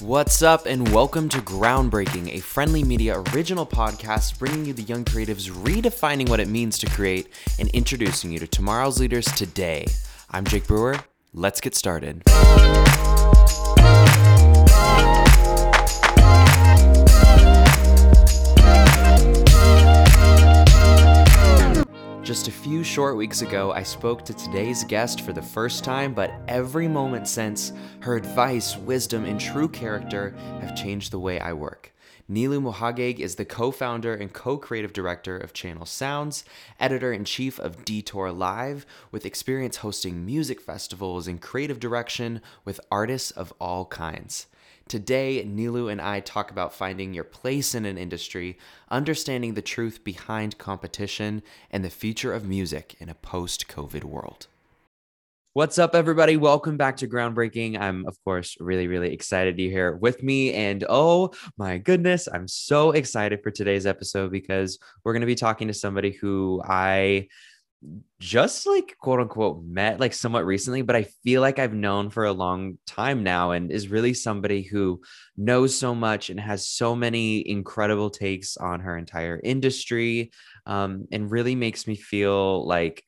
What's up, and welcome to Groundbreaking, a friendly media original podcast bringing you the young creatives redefining what it means to create and introducing you to tomorrow's leaders today. I'm Jake Brewer. Let's get started. Just a few short weeks ago, I spoke to today's guest for the first time, but every moment since, her advice, wisdom, and true character have changed the way I work. Nilu Mohageg is the co founder and co creative director of Channel Sounds, editor in chief of Detour Live, with experience hosting music festivals and creative direction with artists of all kinds. Today, Nilu and I talk about finding your place in an industry, understanding the truth behind competition, and the future of music in a post COVID world. What's up, everybody? Welcome back to Groundbreaking. I'm, of course, really, really excited you're here with me. And oh my goodness, I'm so excited for today's episode because we're going to be talking to somebody who I just like quote unquote met like somewhat recently, but I feel like I've known for a long time now and is really somebody who knows so much and has so many incredible takes on her entire industry um, and really makes me feel like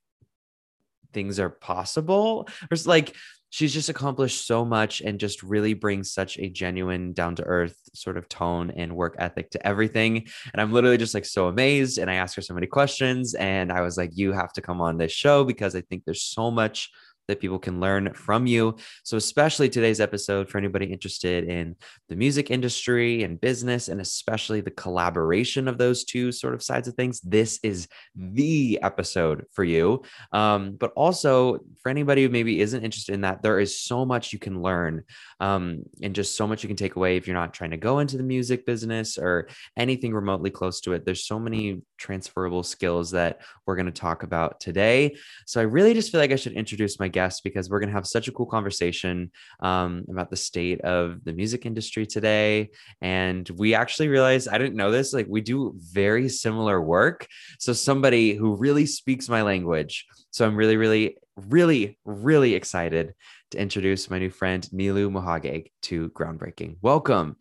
things are possible. There's like she's just accomplished so much and just really brings such a genuine down to earth sort of tone and work ethic to everything. And i'm literally just like so amazed and i asked her so many questions and i was like you have to come on this show because i think there's so much that people can learn from you. So, especially today's episode for anybody interested in the music industry and business, and especially the collaboration of those two sort of sides of things, this is the episode for you. Um, but also for anybody who maybe isn't interested in that, there is so much you can learn um, and just so much you can take away if you're not trying to go into the music business or anything remotely close to it. There's so many transferable skills that we're going to talk about today. So, I really just feel like I should introduce my guest guest because we're going to have such a cool conversation um, about the state of the music industry today. And we actually realized I didn't know this, like, we do very similar work. So, somebody who really speaks my language. So, I'm really, really, really, really excited to introduce my new friend, Nilu Mohageg, to Groundbreaking. Welcome.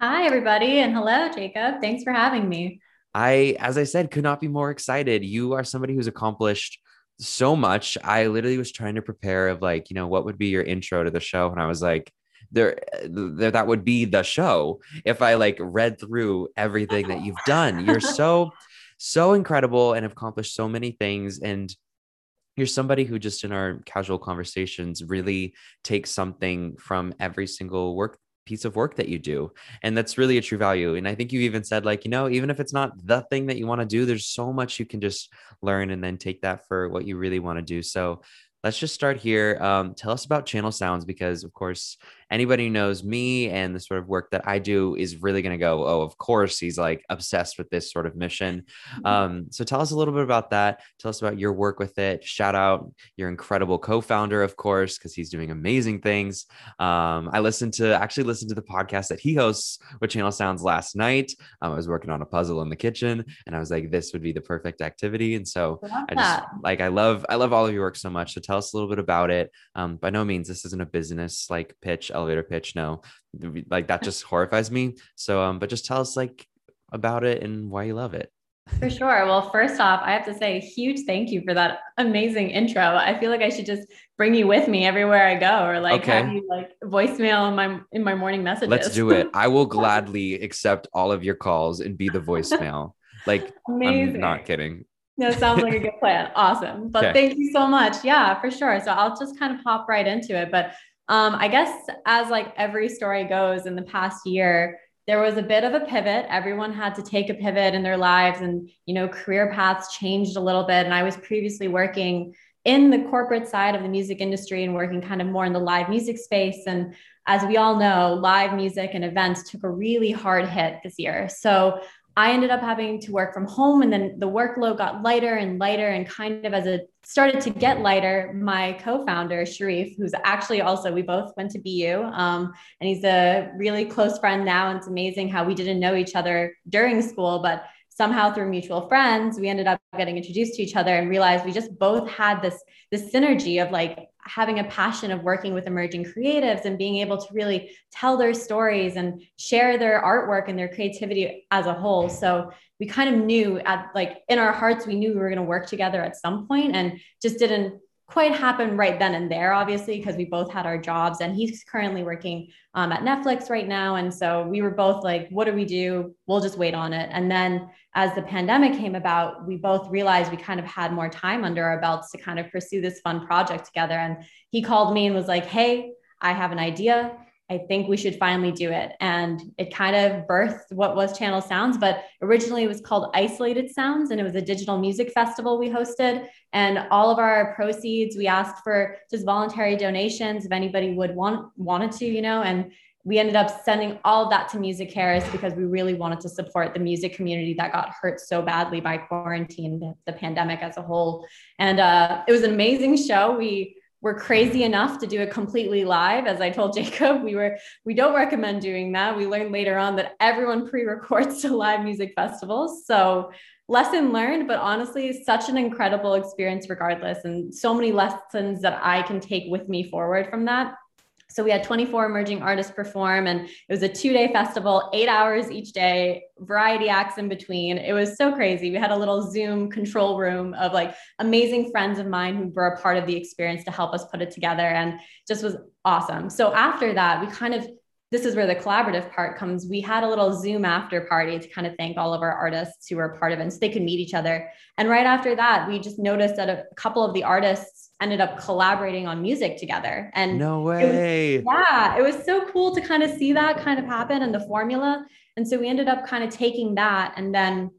Hi, everybody. And hello, Jacob. Thanks for having me. I, as I said, could not be more excited. You are somebody who's accomplished so much. I literally was trying to prepare of like, you know, what would be your intro to the show? And I was like, there, there that would be the show if I like read through everything that you've done. You're so, so incredible and have accomplished so many things. And you're somebody who just in our casual conversations really takes something from every single work piece of work that you do and that's really a true value and i think you even said like you know even if it's not the thing that you want to do there's so much you can just learn and then take that for what you really want to do so let's just start here. Um, tell us about Channel Sounds because, of course, anybody who knows me and the sort of work that I do is really going to go, oh, of course, he's like obsessed with this sort of mission. Mm-hmm. Um, so tell us a little bit about that. Tell us about your work with it. Shout out your incredible co-founder, of course, because he's doing amazing things. Um, I listened to actually listened to the podcast that he hosts with Channel Sounds last night. Um, I was working on a puzzle in the kitchen, and I was like, this would be the perfect activity. And so I, I just like I love I love all of your work so much. So tell tell us a little bit about it. Um, by no means, this isn't a business like pitch, elevator pitch. No, like that just horrifies me. So, um, but just tell us like about it and why you love it. For sure. Well, first off, I have to say a huge thank you for that amazing intro. I feel like I should just bring you with me everywhere I go or like okay. have you like voicemail in my in my morning messages. Let's do it. I will gladly accept all of your calls and be the voicemail. Like amazing. I'm not kidding. No, sounds like a good plan. Awesome. But okay. thank you so much. Yeah, for sure. So I'll just kind of hop right into it. But um, I guess as like every story goes in the past year, there was a bit of a pivot. Everyone had to take a pivot in their lives and, you know, career paths changed a little bit. And I was previously working in the corporate side of the music industry and working kind of more in the live music space. And as we all know, live music and events took a really hard hit this year. So I ended up having to work from home and then the workload got lighter and lighter. And kind of as it started to get lighter, my co founder, Sharif, who's actually also, we both went to BU, um, and he's a really close friend now. And it's amazing how we didn't know each other during school, but somehow through mutual friends, we ended up getting introduced to each other and realized we just both had this, this synergy of like having a passion of working with emerging creatives and being able to really tell their stories and share their artwork and their creativity as a whole. So we kind of knew at like in our hearts, we knew we were going to work together at some point and just didn't quite happen right then and there, obviously, because we both had our jobs. And he's currently working um, at Netflix right now. And so we were both like, what do we do? We'll just wait on it. And then as the pandemic came about, we both realized we kind of had more time under our belts to kind of pursue this fun project together. And he called me and was like, hey, I have an idea. I think we should finally do it. And it kind of birthed what was Channel Sounds, but originally it was called Isolated Sounds and it was a digital music festival we hosted. And all of our proceeds, we asked for just voluntary donations if anybody would want wanted to, you know, and we ended up sending all of that to MusiCares because we really wanted to support the music community that got hurt so badly by quarantine, the, pandemic as a whole. And uh, it was an amazing show. We we're crazy enough to do it completely live. As i told jacob we were we don't recommend doing that. We learned later on that everyone pre-records to live music festivals. So lesson learned but honestly such an incredible experience regardless. And so many lessons that i can take with me forward from that so we had 24 emerging artists perform, and it was a two day festival, eight hours each day, variety acts in between. It was so crazy. We had a little Zoom control room of like amazing friends of mine who were a part of the experience to help us put it together, and just was awesome. So after that, we kind of this is where the collaborative part comes. We had a little Zoom after party to kind of thank all of our artists who were a part of it so they could meet each other. And right after that, we just noticed that a couple of the artists ended up collaborating on music together. And no way. It was, yeah, it was so cool to kind of see that kind of happen and the formula. And so we ended up kind of taking that and then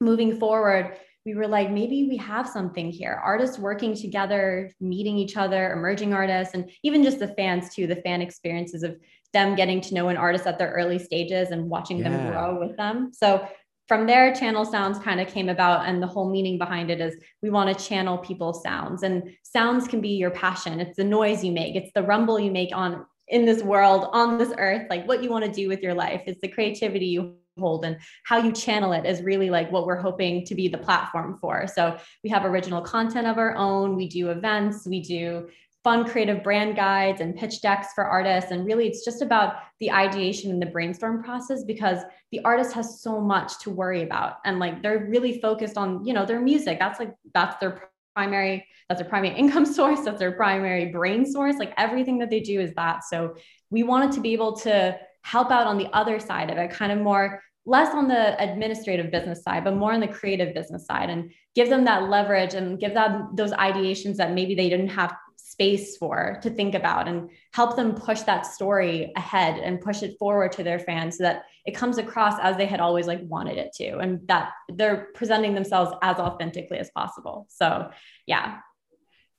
moving forward we were like, maybe we have something here. Artists working together, meeting each other, emerging artists, and even just the fans too, the fan experiences of them getting to know an artist at their early stages and watching yeah. them grow with them. So from there, channel sounds kind of came about, and the whole meaning behind it is we want to channel people's sounds, and sounds can be your passion. It's the noise you make, it's the rumble you make on in this world, on this earth, like what you want to do with your life. It's the creativity you hold and how you channel it is really like what we're hoping to be the platform for. So we have original content of our own, we do events, we do fun creative brand guides and pitch decks for artists. And really it's just about the ideation and the brainstorm process because the artist has so much to worry about. And like they're really focused on you know their music. That's like that's their primary that's their primary income source. That's their primary brain source. Like everything that they do is that. So we wanted to be able to help out on the other side of it, kind of more less on the administrative business side, but more on the creative business side and give them that leverage and give them those ideations that maybe they didn't have space for to think about and help them push that story ahead and push it forward to their fans so that it comes across as they had always like wanted it to and that they're presenting themselves as authentically as possible. So yeah.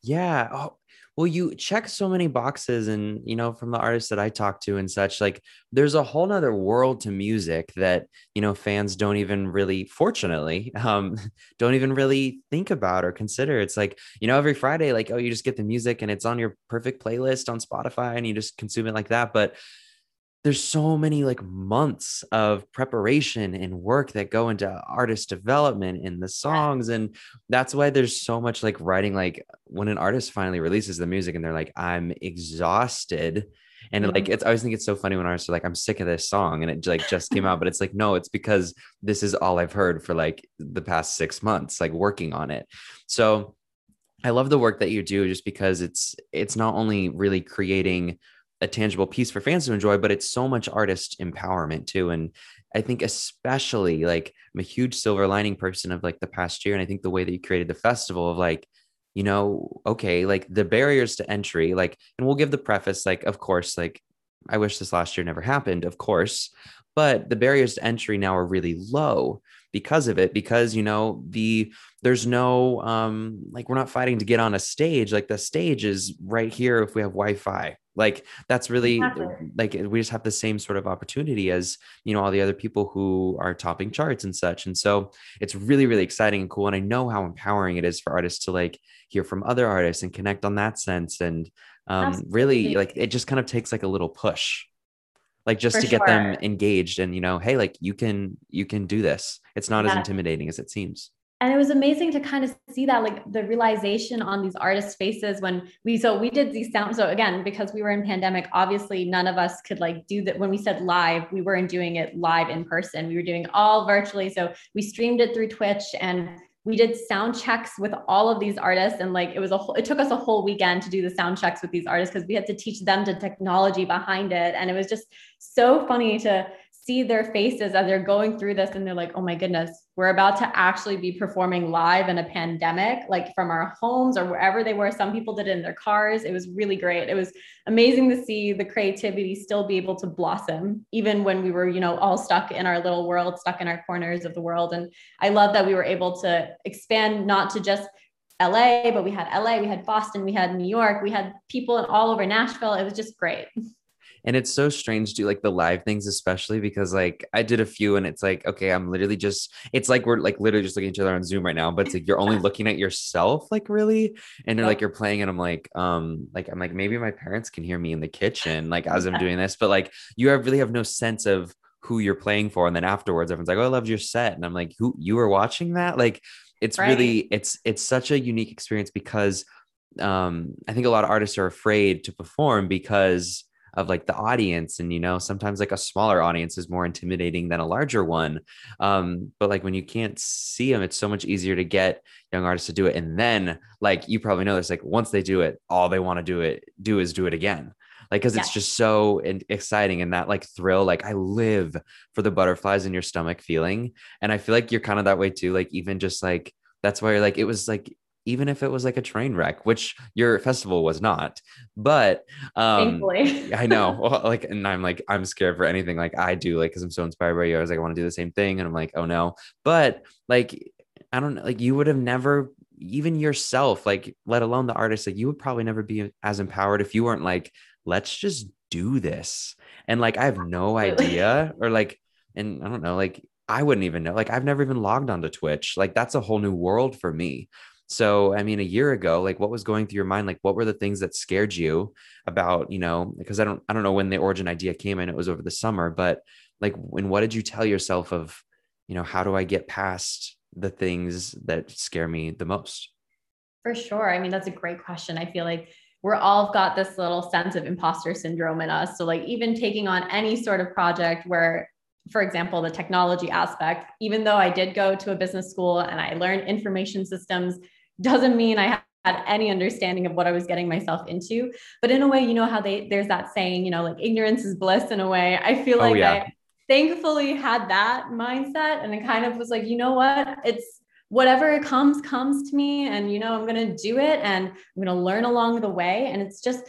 Yeah. Oh, well you check so many boxes and you know from the artists that i talk to and such like there's a whole nother world to music that you know fans don't even really fortunately um don't even really think about or consider. It's like you know every friday like oh you just get the music and it's on your perfect playlist on spotify and you just consume it like that. But there's so many like months of preparation and work that go into artist development in the songs and that's why there's so much like writing like when an artist finally releases the music and they're like i'm exhausted and mm-hmm. like it's i always think it's so funny when artists are like i'm sick of this song and it like just came out but it's like no it's because this is all i've heard for like the past six months like working on it so i love the work that you do just because it's it's not only really creating a tangible piece for fans to enjoy, but it's so much artist empowerment too. And I think especially like I'm a huge silver lining person of like the past year. And I think the way that you created the festival of like, you know, okay, like the barriers to entry, like, and we'll give the preface, like, of course, like I wish this last year never happened, of course, but the barriers to entry now are really low because of it because you know the there's no um like we're not fighting to get on a stage like the stage is right here if we have wi-fi like that's really exactly. like we just have the same sort of opportunity as you know all the other people who are topping charts and such and so it's really really exciting and cool and i know how empowering it is for artists to like hear from other artists and connect on that sense and um really like it just kind of takes like a little push like just for to get sure. them engaged and you know hey like you can you can do this it's not yeah. as intimidating as it seems and it was amazing to kind of see that like the realization on these artists faces when we so we did these sound so again because we were in pandemic obviously none of us could like do that when we said live we weren't doing it live in person. We were doing all virtually. So we streamed it through twitch and we did sound checks with all of these artists. And like it was a whole, it took us a whole weekend to do the sound checks with these artists because we had to teach them the technology behind it. And it was just so funny to see their faces as they're going through this and they're like, oh my goodness, we're about to actually be performing live in a pandemic, like from our homes or wherever they were. Some people did it in their cars. It was really great. It was amazing to see the creativity still be able to blossom, even when we were, you know, all stuck in our little world, stuck in our corners of the world. And I love that we were able to expand not to just LA, but we had LA, we had Boston, we had New York, we had people all over Nashville. It was just great. And it's so strange to do like the live things especially because like i did a few and it's like okay i'm literally just it's like we're like literally just looking at each other on zoom right now but it's like you're only looking at yourself like really? And you're like you're playing and i'm like um like i'm like maybe my parents can hear me in the kitchen like as i'm doing this but like you have really have no sense of who you're playing for. And then afterwards everyone's like oh i loved your set. And i'm like who you were watching that? Like it's right. really it's it's such a unique experience because um i think a lot of artists are afraid to perform because of like the audience and you know sometimes like a smaller audience is more intimidating than a larger one um but like when you can't see them it's so much easier to get young artists to do it and then like you probably know this like once they do it all they want to do it do is do it again like because it's just so exciting and that like thrill like i live for the butterflies in your stomach feeling and i feel like you're kind of that way too like even just like that's why you're like it was like even if it was like a train wreck, which your festival was not. But um Thankfully. I know. Well, like, and I'm like, I'm scared for anything like I do, like, because I'm so inspired by you. I was like, I want to do the same thing. And I'm like, oh no. But like, I don't know, like you would have never even yourself, like, let alone the artist, like you would probably never be as empowered if you weren't like, let's just do this. And like, I have no idea, or like, and I don't know, like I wouldn't even know. Like I've never even logged onto Twitch. Like that's a whole new world for me. So, I mean, a year ago, like what was going through your mind? Like, what were the things that scared you about, you know, because I don't, I don't know when the origin idea came in, it was over the summer, but like, when, what did you tell yourself of, you know, how do I get past the things that scare me the most? For sure. I mean, that's a great question. I feel like we're all got this little sense of imposter syndrome in us. So, like, even taking on any sort of project where for example, the technology aspect, even though I did go to a business school and I learned information systems, doesn't mean I had any understanding of what I was getting myself into. But in a way, you know how they there's that saying, you know, like ignorance is bliss in a way. I feel oh, like yeah. I thankfully had that mindset and it kind of was like, you know what? It's whatever comes comes to me and you know I'm going to do it and I'm going to learn along the way and it's just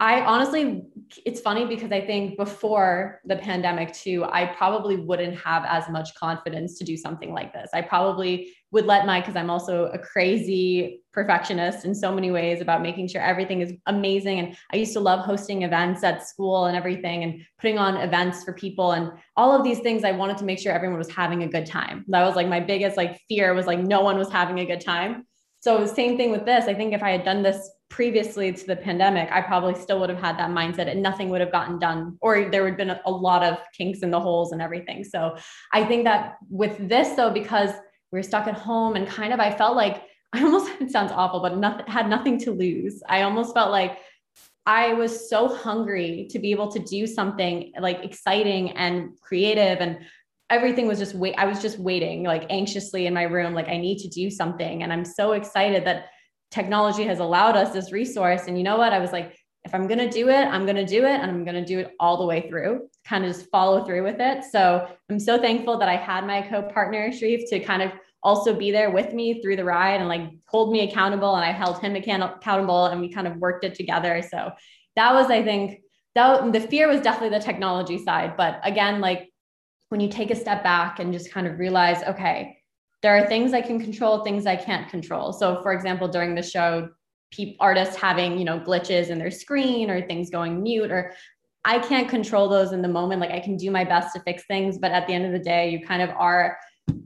I honestly, it's funny because I think before the pandemic too, I probably wouldn't have as much confidence to do something like this. I probably would let my, because I'm also a crazy perfectionist in so many ways about making sure everything is amazing. And I used to love hosting events at school and everything and putting on events for people and all of these things. I wanted to make sure everyone was having a good time. That was like my biggest like fear was like no one was having a good time. So same thing with this. I think if I had done this previously to the pandemic, I probably still would have had that mindset and nothing would have gotten done, or there would have been a, lot of kinks in the holes and everything. So I think that with this, though, because we are stuck at home and kind of, I felt like I almost, it sounds awful, but nothing had nothing to lose. I almost felt like I was so hungry to be able to do something like exciting and creative and everything was just wait. I was just waiting like anxiously in my room, like I need to do something. And I'm so excited that technology has allowed us this resource. And you know what? I was like, if I'm going to do it, I'm going to do it and I'm going to do it all the way through, kind of just follow through with it. So I'm so thankful that I had my co partner, Sharif, to kind of also be there with me through the ride and like hold me accountable. And I held him accountable and we kind of worked it together. So that was, I think, that the fear was definitely the technology side. But again, like when you take a step back and just kind of realize, okay, there are things I can control, things I can't control. So, for example, during the show, pe- artists having you know glitches in their screen or things going mute or I can't control those in the moment. Like I can do my best to fix things, but at the end of the day, you kind of are,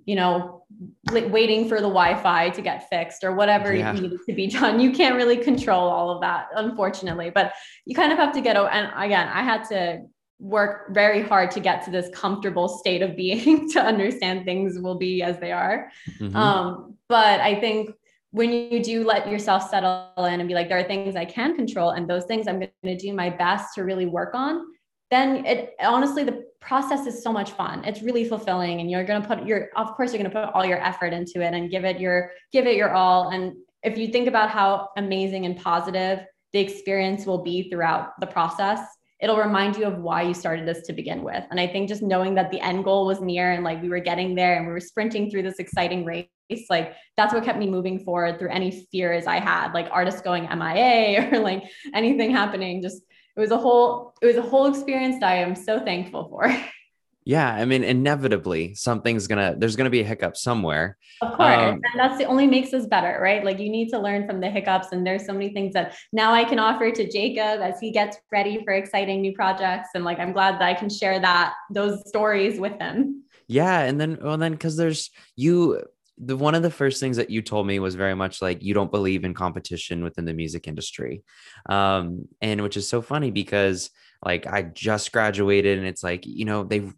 you know, waiting for the Wi-Fi to get fixed or whatever yeah. needed to be done. You can't really control all of that, unfortunately. But you kind of have to get. Over and again, I had to work very hard to get to this comfortable state of being to understand things will be as they are. Mm-hmm. Um, but I think when you do let yourself settle in and be like, there are things I can control, and those things I'm going to do my best to really work on, then it honestly, the process is so much fun. It's really fulfilling, and you're going to put your, of course, you're going to put all your effort into it and give it your, give it your all. And if you think about how amazing and positive the experience will be throughout the process, it'll remind you of why you started this to begin with. And I think just knowing that the end goal was near and like we were getting there and we were sprinting through this exciting race like that's what kept me moving forward through any fears I had, like artists going MIA or like anything happening. Just it was a whole it was a whole experience that I am so thankful for. Yeah, I mean, inevitably something's gonna there's gonna be a hiccup somewhere. Of course, um, and that's the only makes us better, right? Like you need to learn from the hiccups, and there's so many things that now I can offer to Jacob as he gets ready for exciting new projects, and like I'm glad that I can share that those stories with him. Yeah, and then well then because there's you the one of the first things that you told me was very much like you don't believe in competition within the music industry um and which is so funny because like i just graduated and it's like you know they've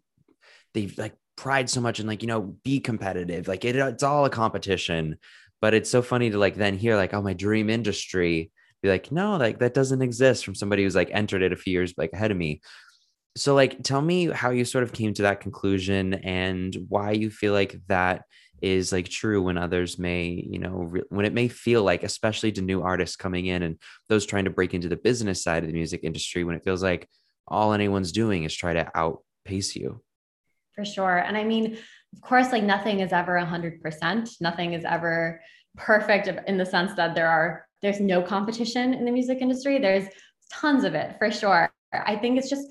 they've like pride so much and like you know be competitive like it, it's all a competition. But it's so funny to like then hear like oh my dream industry be like no like that doesn't exist from somebody who's like entered it a few years like ahead of me. So like tell me how you sort of came to that conclusion and why you feel like that is like true when others may you know re- when it may feel like especially to new artists coming in and those trying to break into the business side of the music industry when it feels like all anyone's doing is try to outpace you for sure. And i mean of course like nothing is ever 100% nothing is ever perfect in the sense that there are there's no competition in the music industry. There's tons of it for sure. I think it's just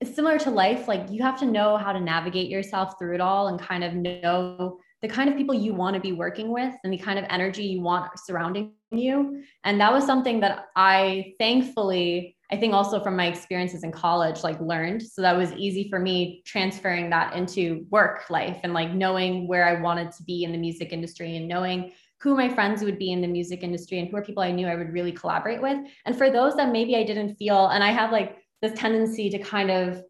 it's similar to life. Like you have to know how to navigate yourself through it all and kind of know the kind of people you want to be working with and the kind of energy you want surrounding you. And that was something that I thankfully, I think also from my experiences in college, like learned. So that was easy for me transferring that into work life and like knowing where I wanted to be in the music industry and knowing who my friends would be in the music industry and who are people I knew I would really collaborate with. And for those that maybe I didn't feel, and I have like this tendency to kind of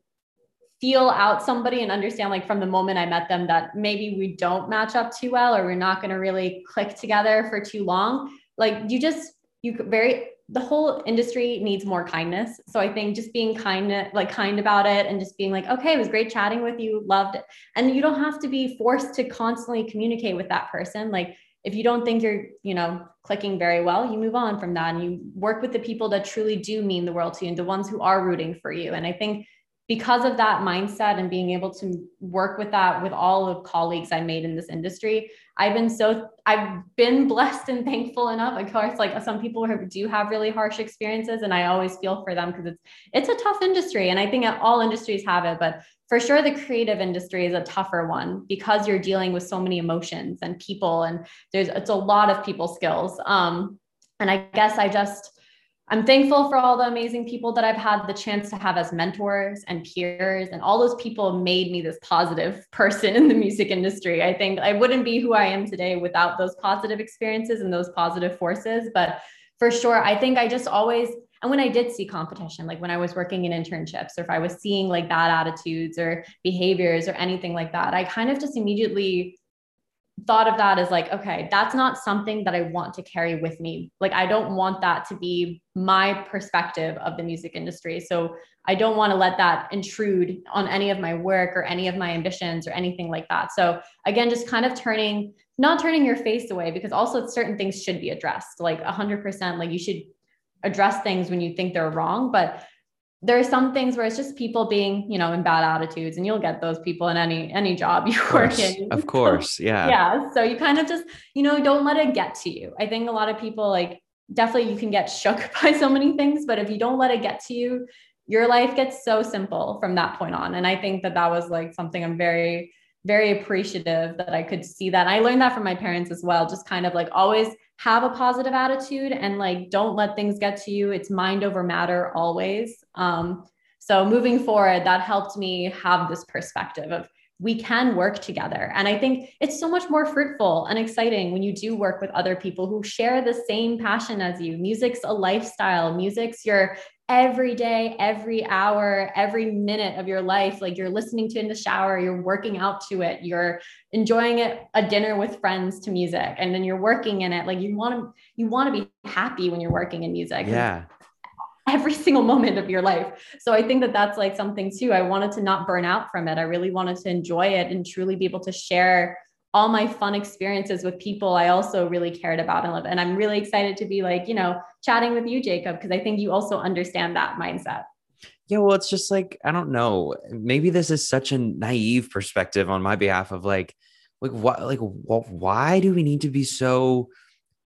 feel out somebody and understand like from the moment I met them that maybe we don't match up too well or we're not going to really click together for too long. Like you just you very the whole industry needs more kindness. So I think just being kind like kind about it and just being like, okay, it was great chatting with you, loved it. And you don't have to be forced to constantly communicate with that person. Like if you don't think you're, you know, clicking very well, you move on from that and you work with the people that truly do mean the world to you and the ones who are rooting for you. And I think because of that mindset and being able to work with that with all of colleagues I made in this industry, I've been so I've been blessed and thankful enough. Of course, like some people do have really harsh experiences, and I always feel for them because it's it's a tough industry, and I think all industries have it, but for sure the creative industry is a tougher one because you're dealing with so many emotions and people, and there's it's a lot of people skills. Um, and I guess I just I'm thankful for all the amazing people that I've had the chance to have as mentors and peers. And all those people made me this positive person in the music industry. I think I wouldn't be who I am today without those positive experiences and those positive forces. But for sure, I think I just always, and when I did see competition, like when I was working in internships, or if I was seeing like bad attitudes or behaviors or anything like that, I kind of just immediately thought of that as like, okay, that's not something that I want to carry with me. Like, I don't want that to be my perspective of the music industry. So I don't want to let that intrude on any of my work or any of my ambitions or anything like that. So again, just kind of turning, not turning your face away because also certain things should be addressed. Like 100%, like you should address things when you think they're wrong, but there are some things where it's just people being, you know, in bad attitudes, and you'll get those people in any any job you work in. Of course, yeah. yeah. So you kind of just, you know, don't let it get to you. I think a lot of people like definitely you can get shook by so many things, but if you don't let it get to you, your life gets so simple from that point on. And I think that that was like something I'm very very appreciative that I could see that. I learned that from my parents as well, just kind of like always have a positive attitude and like don't let things get to you. It's mind over matter always. Um, so moving forward, that helped me have this perspective of we can work together. And I think it's so much more fruitful and exciting when you do work with other people who share the same passion as you. Music's a lifestyle, music's your every day, every hour, every minute of your life. Like you're listening to in the shower, you're working out to it, you're enjoying it a dinner with friends to music, and then you're working in it. Like you want to, you want to be happy when you're working in music. Yeah. Every single moment of your life. So I think that that's like something too. I wanted to not burn out from it. I really wanted to enjoy it and truly be able to share all my fun experiences with people I also really cared about and love. And I'm really excited to be like, you know, chatting with you, Jacob, because I think you also understand that mindset. Yeah, well, it's just like, I don't know. Maybe this is such a naive perspective on my behalf of like, like what, like, why do we need to be so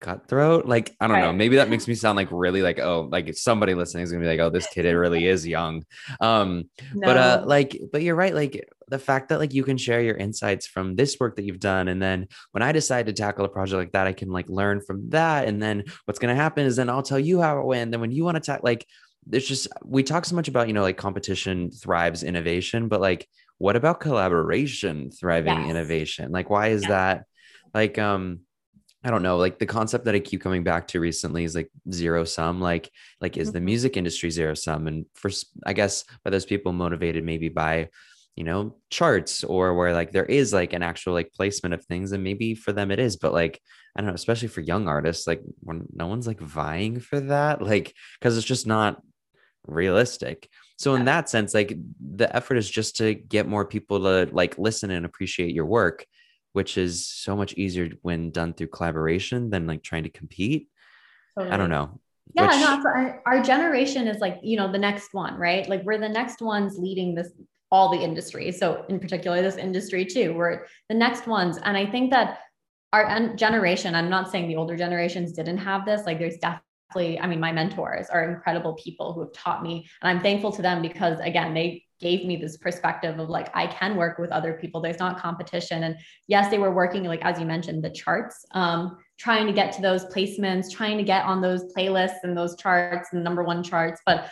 cutthroat. Like, I don't right. know. Maybe that makes me sound like really like, oh, like if somebody listening is gonna be like, oh, this kid it really is young. Um, no. but uh like, but you're right, like the fact that like you can share your insights from this work that you've done. And then when I decide to tackle a project like that, I can like learn from that. And then what's gonna happen is then I'll tell you how it went. Then when you want to talk, like there's just we talk so much about, you know, like competition thrives innovation, but like what about collaboration thriving yes. innovation? Like, why is yeah. that like um I don't know, like the concept that I keep coming back to recently is like zero sum. Like, like is the mm-hmm. music industry zero sum? And for I guess by those people motivated maybe by, you know, charts or where like there is like an actual like placement of things, and maybe for them it is, but like I don't know, especially for young artists, like when no one's like vying for that, like because it's just not realistic. So in that sense, like the effort is just to get more people to like listen and appreciate your work which is so much easier when done through collaboration than like trying to compete. Totally. I don't know. Yeah, which... no, so our, our generation is like, you know, the next one, right? Like we're the next ones leading this all the industry. So in particular, this industry too, we're the next ones. And I think that our generation, I'm not saying the older generations didn't have this, like there's definitely, I mean, my mentors are incredible people who have taught me. And I'm thankful to them because again, they gave me this perspective of like I can work with other people. There's not competition. And yes, they were working like as you mentioned, the charts, um, trying to get to those placements, trying to get on those playlists and those charts and number one charts. But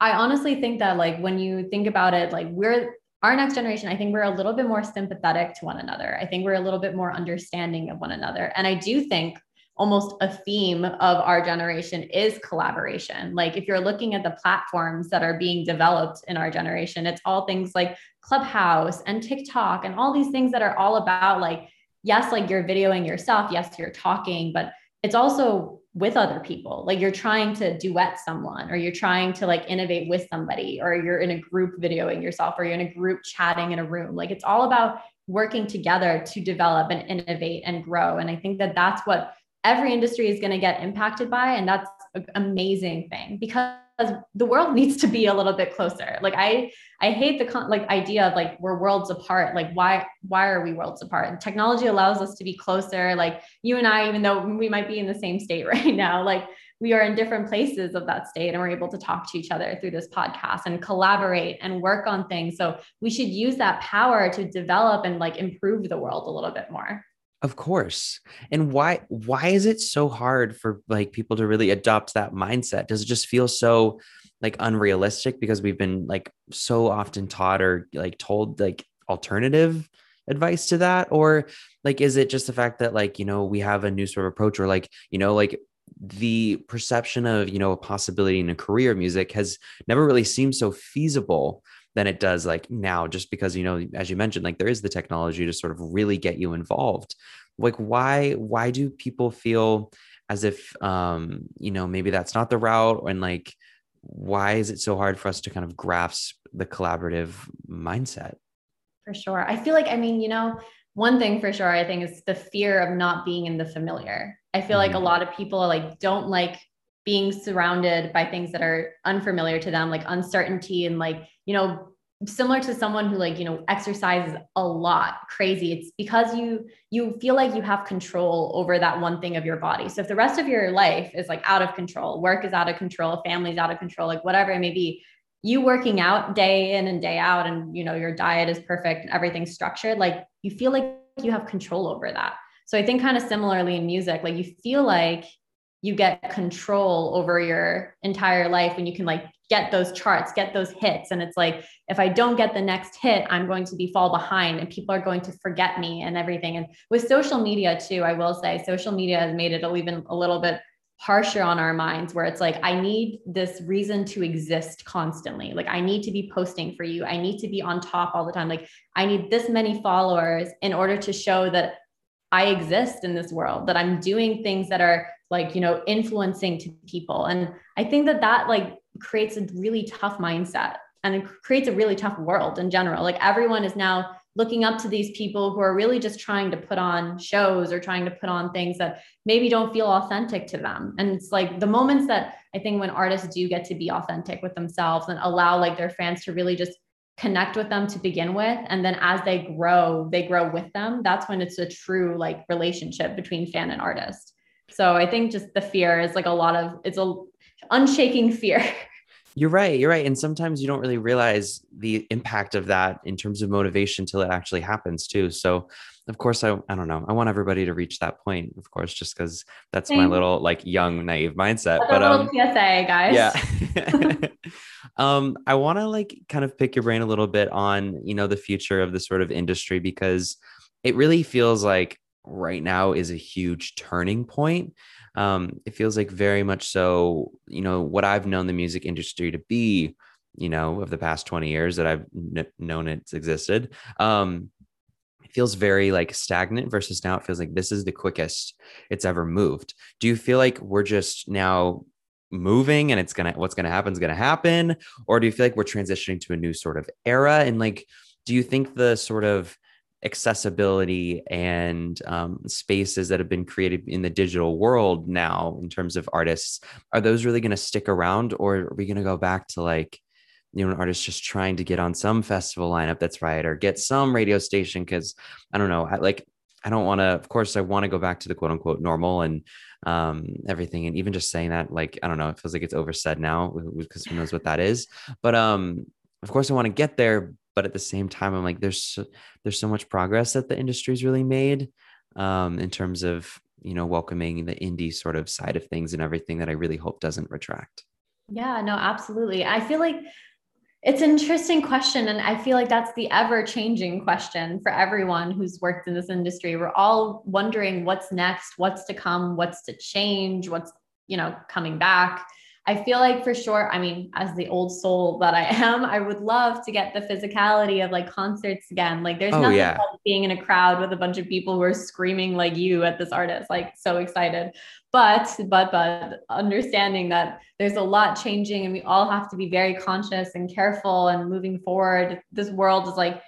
I honestly think that like when you think about it, like we're our next generation, I think we're a little bit more sympathetic to one another. I think we're a little bit more understanding of one another. And I do think almost a theme of our generation is collaboration. Like if you're looking at the platforms that are being developed in our generation, it's all things like Clubhouse and TikTok and all these things that are all about like, yes, like you're videoing yourself, yes, you're talking, but it's also with other people. Like you're trying to duet someone or you're trying to like innovate with somebody or you're in a group videoing yourself or you're in a group chatting in a room. Like it's all about working together to develop and innovate and grow. And I think that that's what every industry is going to get impacted by and that's an amazing thing because the world needs to be a little bit closer. Like i i hate the con- like idea of like we're worlds apart. Like why why are we worlds apart? And technology allows us to be closer. Like you and i even though we might be in the same state right now like we are in different places of that state and we're able to talk to each other through this podcast and collaborate and work on things. So we should use that power to develop and like improve the world a little bit more of course. And why why is it so hard for like people to really adopt that mindset? Does it just feel so like unrealistic because we've been like so often taught or like told like alternative advice to that or like is it just the fact that like you know we have a new sort of approach or like you know like the perception of you know a possibility in a career music has never really seemed so feasible than it does like now just because you know as you mentioned like there is the technology to sort of really get you involved like why why do people feel as if um you know maybe that's not the route and like why is it so hard for us to kind of grasp the collaborative mindset for sure i feel like i mean you know one thing for sure i think is the fear of not being in the familiar i feel mm-hmm. like a mm-hmm. lot of people like don't like being surrounded by things that are unfamiliar to them like uncertainty and like you know similar to someone who like you know exercises a lot crazy it's because you you feel like you have control over that one thing of your body. So if the rest of your life is like out of control work is out of control family's out of control like whatever it may be you working out day in and day out and you know your diet is perfect and everything's structured like you feel like you have control over that. So i think kind of similarly in music like you feel like you get control over your entire life when you can like get those charts, get those hits. And it's like, if I don't get the next hit, I'm going to be fall behind and people are going to forget me and everything. And with social media too, I will say social media has made it even a little bit harsher on our minds where it's like i need this reason to exist constantly like i need to be posting for you i need to be on top all the time like i need this many followers in order to show that i exist in this world that i'm doing things that are like you know influencing to people. And i think that that like creates a really tough mindset and it creates a really tough world in general. Like everyone is now looking up to these people who are really just trying to put on shows or trying to put on things that maybe don't feel authentic to them. And it's like the moments that I think when artists do get to be authentic with themselves and allow like their fans to really just connect with them to begin with and then as they grow they grow with them that's when it's a true like relationship between fan and artist so i think just the fear is like a lot of it's a unshaking fear You're right. You're right. And sometimes you don't really realize the impact of that in terms of motivation till it actually happens too. So, of course, I, I don't know. I want everybody to reach that point, of course, just because that's Thanks. my little like young, naive mindset. That's but um, PSA, guys. Yeah. um, I want to like kind of pick your brain a little bit on, you know, the future of the sort of industry because it really feels like right now is a huge turning point um, it feels like very much so, you know, what I've known the music industry to be, you know, of the past 20 years that I've known it's existed. Um, it feels very like stagnant versus now it feels like this is the quickest it's ever moved. Do you feel like we're just now moving and it's gonna what's gonna happen is gonna happen or do you feel like we're transitioning to a new sort of era and like do you think the sort of accessibility and um, spaces that have been created in the digital world now in terms of artists are those really going to stick around or are we going to go back to like you know an artist just trying to get on some festival lineup that's right or get some radio station? Because i don't know I, like i don't want to of course i want to go back to the quote unquote normal and um, everything and even just saying that like i don't know it feels like it's oversaid now because who knows what that is but um of course i want to get there but at the same time i'm like there's so, there's so much progress that the industry's really made um, in terms of you know welcoming the indie sort of side of things and everything that i really hope doesn't retract. Yeah no absolutely. I feel like it's an interesting question and i feel like that's the ever changing question for everyone who's worked in this industry. We're all wondering what's next what's to come what's to change what's you know coming back I feel like for sure, I mean, as the old soul that I am, I would love to get the physicality of like concerts again. Like there's oh, nothing yeah. like being in a crowd with a bunch of people who are screaming like you at this artist, like so excited. But, but, but understanding that there's a lot changing and we all have to be very conscious and careful and moving forward. This world is like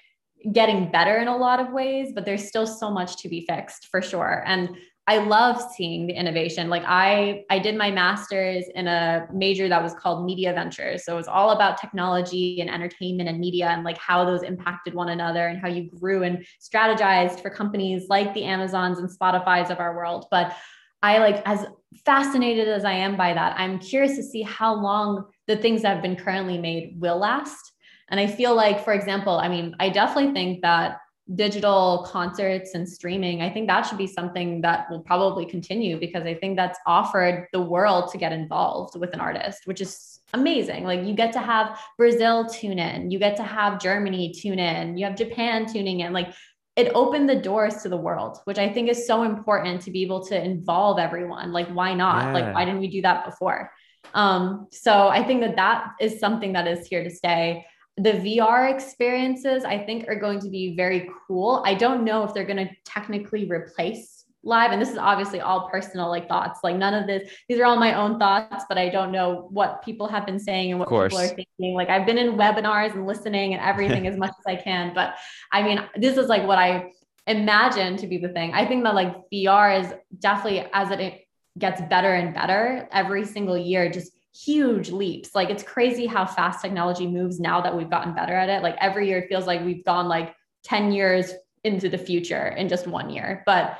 getting better in a lot of ways, but there's still so much to be fixed for sure. And I love seeing the innovation. Like I I did my masters in a major that was called media ventures. So it was all about technology and entertainment and media and like how those impacted one another and how you grew and strategized for companies like the Amazons and Spotify's of our world. But I like as fascinated as I am by that, I'm curious to see how long the things that have been currently made will last. And I feel like, for example, I mean, I definitely think that digital concerts and streaming, I think that should be something that will probably continue because I think that's offered the world to get involved with an artist, which is amazing. Like you get to have Brazil tune in, you get to have Germany tune in, you have Japan tuning in. Like it opened the doors to the world, which I think is so important to be able to involve everyone. Like, why not? Yeah. Like, why didn't we do that before? Um, so I think that that is something that is here to stay the VR experiences I think are going to be very cool. I don't know if they're going to technically replace live and this is obviously all personal like thoughts like none of this these are all my own thoughts but i don't know what people have been saying and what people are thinking. Like i've been in webinars and listening and everything as much as i can but i mean this is like what i imagine to be the thing. I think that like vr is definitely as it gets better and better every single year just huge leaps. Like it's crazy how fast technology moves now that we've gotten better at it. Like every year it feels like we've gone like 10 years into the future in just one year. But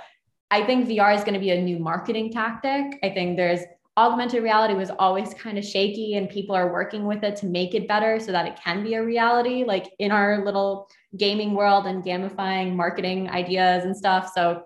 I think VR is going to be a new marketing tactic. I think there's augmented reality was always kind of shaky and people are working with it to make it better so that it can be a reality like in our little gaming world and gamifying marketing ideas and stuff. So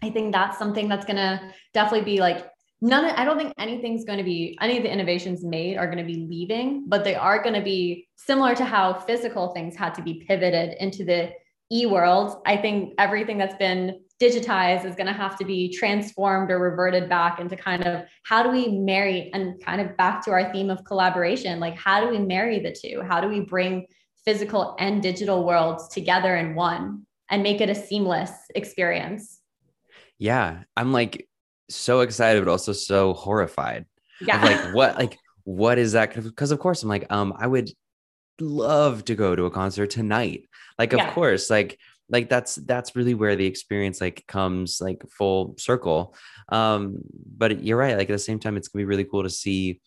I think that's something that's going to definitely be like none of, I don't think anything's going to be any of the innovations made are going to be leaving, but they are going to be similar to how physical things had to be pivoted into the e world. I think everything that's been digitized is going to have to be transformed or reverted back into kind of how do we marry and kind of back to our theme of collaboration like how do we marry the two how do we bring physical and digital worlds together in one and make it a seamless experience yeah i'm like so excited but also so horrified yeah like what like what is that because of course i'm like um i would love to go to a concert tonight like of yeah. course like like that's that's really where the experience like comes like full circle um but you're right like at the same time it's gonna be really cool to see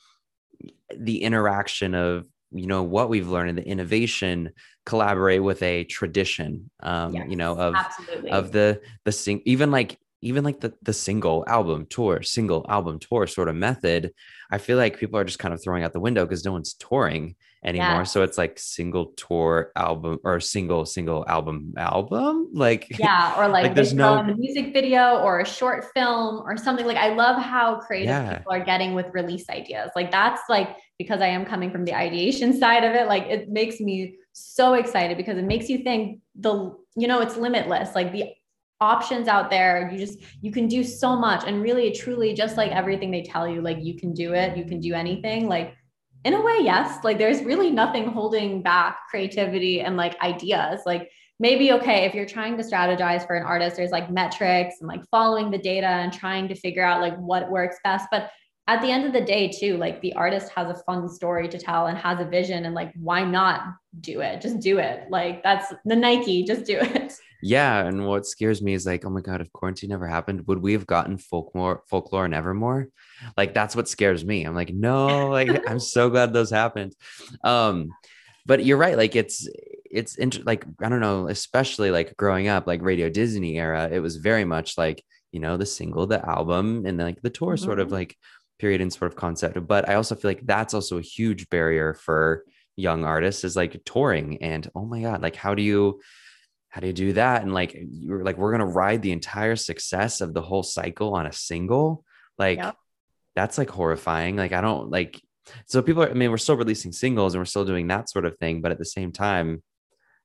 the interaction of you know what we've learned and the innovation collaborate with a tradition um yes, you know of absolutely. of the the sing even like even like the the single album tour single album tour sort of method i feel like people are just kind of throwing out the window because no one's touring anymore. Yeah. So it's like single tour album or single single album album. Like yeah, or like, like there's no music video or a short film or something. Like I love how creative yeah. people are getting with release ideas. Like that's like because I am coming from the ideation side of it. Like it makes me so excited because it makes you think the you know it's limitless. Like the options out there you just you can do so much and really truly just like everything they tell you like you can do it you can do anything like in a way, yes. Like there's really nothing holding back creativity and like ideas. Like maybe, okay, if you're trying to strategize for an artist, there's like metrics and like following the data and trying to figure out like what works best. But at the end of the day, too, like the artist has a fun story to tell and has a vision. And like, why not do it? Just do it. Like that's the Nike, just do it. Yeah, and what scares me is like, oh my god, if quarantine never happened, would we have gotten folklore, folklore and Evermore? Like that's what scares me. I'm like, no, like I'm so glad those happened. Um, but you're right. Like it's it's int- like I don't know, especially like growing up, like Radio Disney era, it was very much like you know the single, the album, and like the tour mm-hmm. sort of mm-hmm. like period and sort of concept. But I also feel like that's also a huge barrier for young artists is like touring and oh my god, like how do you how do you do that? And like you're like, we're gonna ride the entire success of the whole cycle on a single. Like yep. that's like horrifying. Like I don't like so people are, I mean, we're still releasing singles and we're still doing that sort of thing, but at the same time,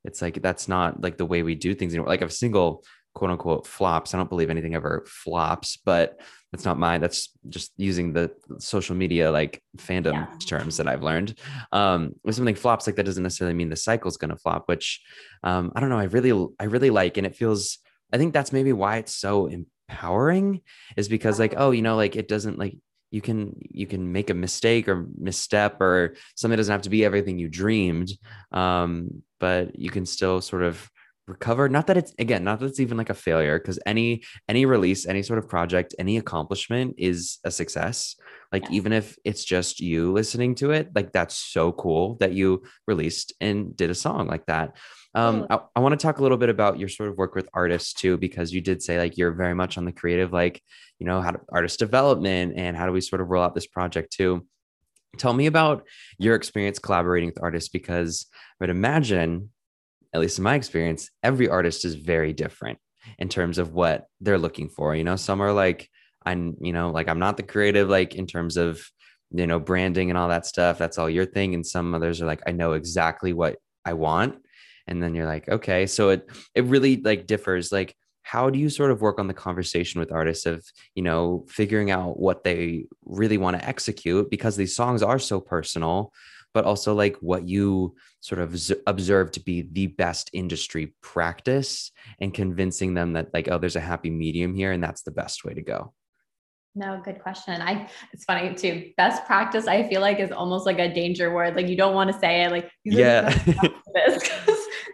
it's like that's not like the way we do things anymore. Like a single quote unquote flops. I don't believe anything ever flops, but that's not mine. That's just using the social media like fandom yeah. terms that I've learned. Um, when something flops, like that doesn't necessarily mean the cycle's going to flop, which um, I don't know. I really, I really like, and it feels. I think that's maybe why it's so empowering, is because like, oh, you know, like it doesn't like you can you can make a mistake or misstep or something doesn't have to be everything you dreamed um, but you can still sort of recover not that it's again not that it's even like a failure because any any release any sort of project any accomplishment is a success. Like yes. even if it's just you listening to it like that's so cool that you released and did a song like that. Um i, I want to talk a little bit about your sort of work with artists too because you did say like you're very much on the creative like you know how to artist development and how do we sort of roll out this project too. Tell me about your experience collaborating with artists because i would imagine at least in my experience, every artist is very different in terms of what they're looking for. You know, some are like, I'm, you know, like I'm not the creative, like in terms of, you know, branding and all that stuff. That's all your thing. And some others are like, I know exactly what I want. And then you're like, okay. So it it really like differs. Like, how do you sort of work on the conversation with artists of, you know, figuring out what they really want to execute because these songs are so personal but also like what you sort of observe to be the best industry practice and convincing them that like oh there's a happy medium here and that's the best way to go no, good question. I it's funny too. Best practice, I feel like is almost like a danger word. Like you don't want to say it. Like yeah,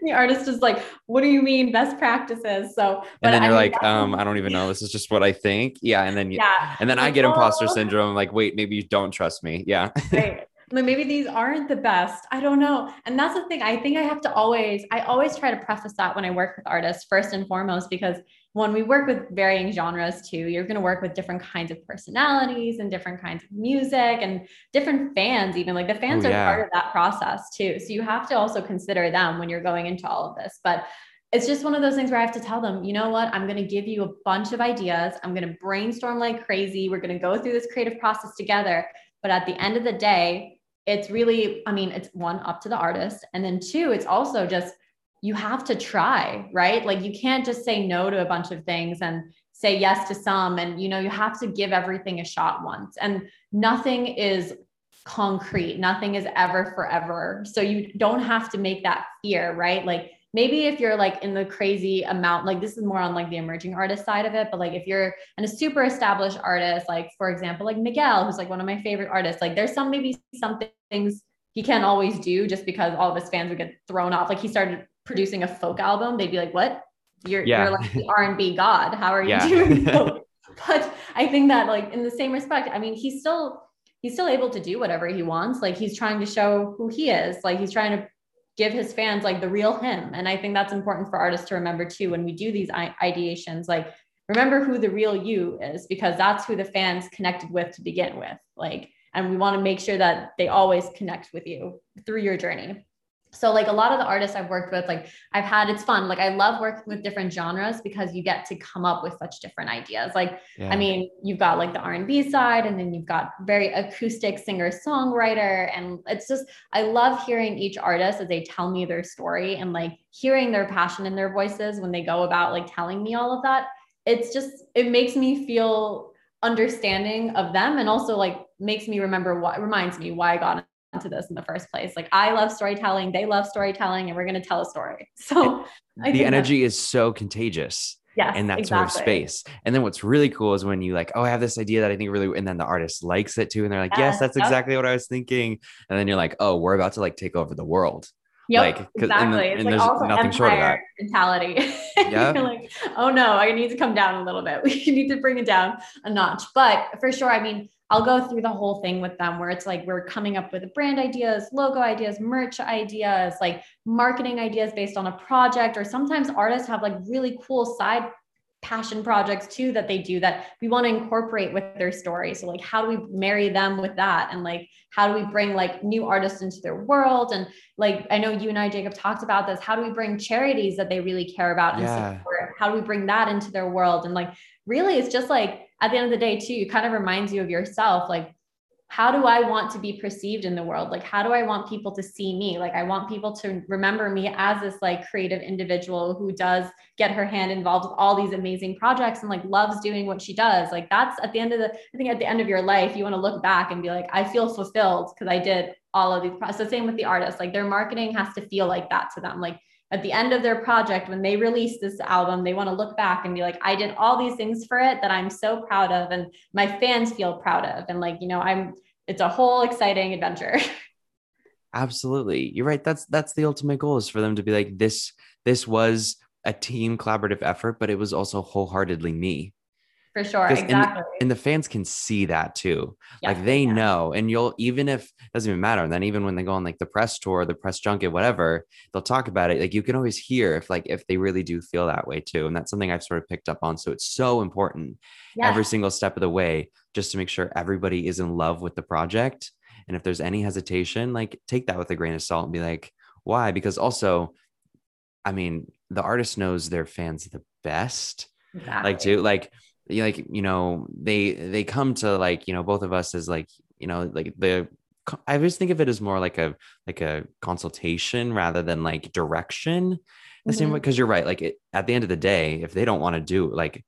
the artist is like, "What do you mean best practices?" So and then you're I like, um, I don't even know. This is just what I think. Yeah, and then yeah, and then I get imposter syndrome. I'm like, wait, maybe you don't trust me. Yeah, right maybe these aren't the best i don't know and that's the thing i think i have to always i always try to preface that when i work with artists first and foremost because when we work with varying genres too you're going to work with different kinds of personalities and different kinds of music and different fans even like the oh, fans oh, yeah. are part of that process too so you have to also consider them when you're going into all of this but it's just one of those things where I have to tell them, you know what, I'm going to give you a bunch of ideas. I'm going to brainstorm like crazy. We're going to go through this creative process together. But at the end of the day, it's really, I mean, it's one up to the artist. And then two, it's also just you have to try, right? Like you can't just say no to a bunch of things and say yes to some and you know you have to give everything a shot once and nothing is concrete nothing is ever forever so you don't have to make that fear right like maybe if you're like in the crazy amount like this is more on like the emerging artist side of it but like if you're an, a super established artist like for example like miguel who's like one of my favorite artists like there's some maybe some things he can't always do just because all of his fans would get thrown off. Like he started producing a folk album. They'd be like what? You're yeah. you're like the r&b god. How are you yeah. doing? But i think that like in the same respect i mean he's still he's still able to do whatever he wants. Like he's trying to show who he is. Like he's trying to give his fans like the real him. And I think that's important for artists to remember too when we do these ideations. Like, remember who the real you is because that's who the fans connected with to begin with. Like, and we want to make sure that they always connect with you through your journey so like a lot of the artists i've worked with like i've had it's fun. Like i love working with different genres because you get to come up with such different ideas. Like yeah. i mean you've got like the r&b side and then you've got very acoustic singer songwriter and it's just i love hearing each artist as they tell me their story and like hearing their passion in their voices when they go about like telling me all of that. It's just it makes me feel understanding of them and also like makes me remember what reminds me why i got to this in the first place. Like I love storytelling, they love storytelling, and we're going to tell a story. So the energy is so contagious. Yes, in that exactly. sort of space. And then what's really cool is when you like, oh, I have this idea that I think really, and then the artist likes it too, and they're like, yes, yes that's yep. exactly what I was thinking. And then you're like, oh, we're about to like take over the world. Yep, like, exactly. And, and like there's nothing short of that mentality. Yeah. like, oh no, I need to come down a little bit. We need to bring it down a notch. But for sure, I mean, I'll go through the whole thing with them where it's like we're coming up with brand ideas, logo ideas, merch ideas, like marketing ideas based on a project. Or sometimes artists have like really cool side passion projects too that they do that we want to incorporate with their story. So like how do we marry them with that? And like how do we bring like new artists into their world? And like I know you and I, Jacob, talked about this. How do we bring charities that they really care about and yeah. support? How do we bring that into their world? And like really it's just like at the end of the day too kind of reminds you of yourself like how do I want to be perceived in the world? Like, how do I want people to see me? Like, I want people to remember me as this like creative individual who does get her hand involved with all these amazing projects and like loves doing what she does. Like, that's at the end of the, I think at the end of your life, you want to look back and be like, I feel fulfilled because I did all of these. Pro-. So, same with the artists, like, their marketing has to feel like that to them. Like, at the end of their project, when they release this album, they want to look back and be like, I did all these things for it that I'm so proud of, and my fans feel proud of. And like, you know, I'm, it's a whole exciting adventure. Absolutely. You're right. That's, that's the ultimate goal is for them to be like, this, this was a team collaborative effort, but it was also wholeheartedly me for sure exactly and, and, the fans can see that too. Like they yeah. know and you'll even if doesn't even matter and then even when they go on like the press tour the press junket whatever they'll talk about it. Like you can always hear if like if they really do feel that way too and that's something i've sort of picked up on so it's so important every single step of the way just to make sure everybody is in love with the project and if there's any hesitation like take that with a grain of salt and be like why? Because also i mean the artist knows their fans the best exactly. like to like like you know they they come to like you know both of us as like you know like the I always think of it as more like a like a consultation rather than like direction. The mm-hmm. same way because you're right. Like it, at the end of the day, if they don't want to do like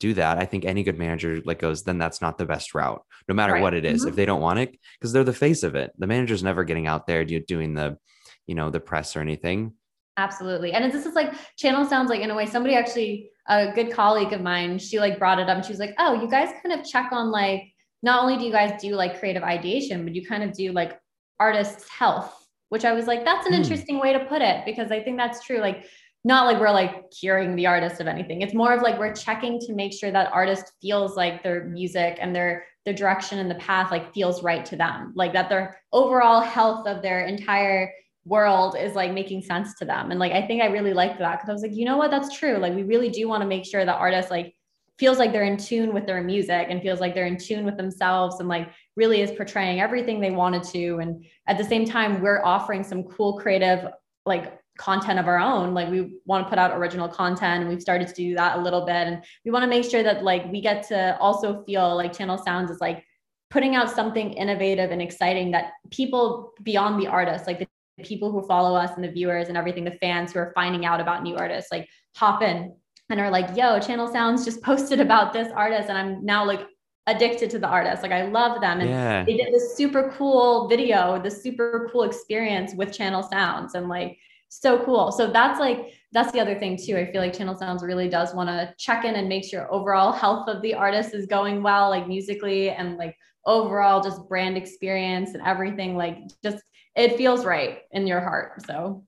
do that, I think any good manager like goes, then that's not the best route, no matter right. what it is. Mm-hmm. If they don't want it, because they're the face of it. The manager's never getting out there doing the, you know, the press or anything. Absolutely. And this is like channel sounds like in a way somebody actually a good colleague of mine, she like brought it up and she was like, "Oh, you guys kind of check on like not only do you guys do like creative ideation, but you kind of do like artists' health." Which I was like, that's an mm. interesting way to put it because I think that's true. Like not like we're like curing the artist of anything. It's more of like we're checking to make sure that artist feels like their music and their their direction and the path like feels right to them. Like that their overall health of their entire world is like making sense to them. And like I think I really liked that because I was like, you know what, that's true. Like we really do want to make sure that artists like feels like they're in tune with their music and feels like they're in tune with themselves and like really is portraying everything they wanted to. And at the same time, we're offering some cool creative like content of our own like we want to put out original content and we've started to do that a little bit and we want to make sure that like we get to also feel like channel sounds is like putting out something innovative and exciting that people beyond the artist like the people who follow us and the viewers and everything, the fans who are finding out about new artists, like hop in and are like, yo, Channel Sounds just posted about this artist. And I'm now like addicted to the artist. Like I love them. And yeah. they did this super cool video, this super cool experience with Channel Sounds. And like so cool. So that's like that's the other thing too. I feel like Channel Sounds really does want to check in and make sure overall health of the artist is going well, like musically and like overall just brand experience and everything. Like just it feels right in your heart. So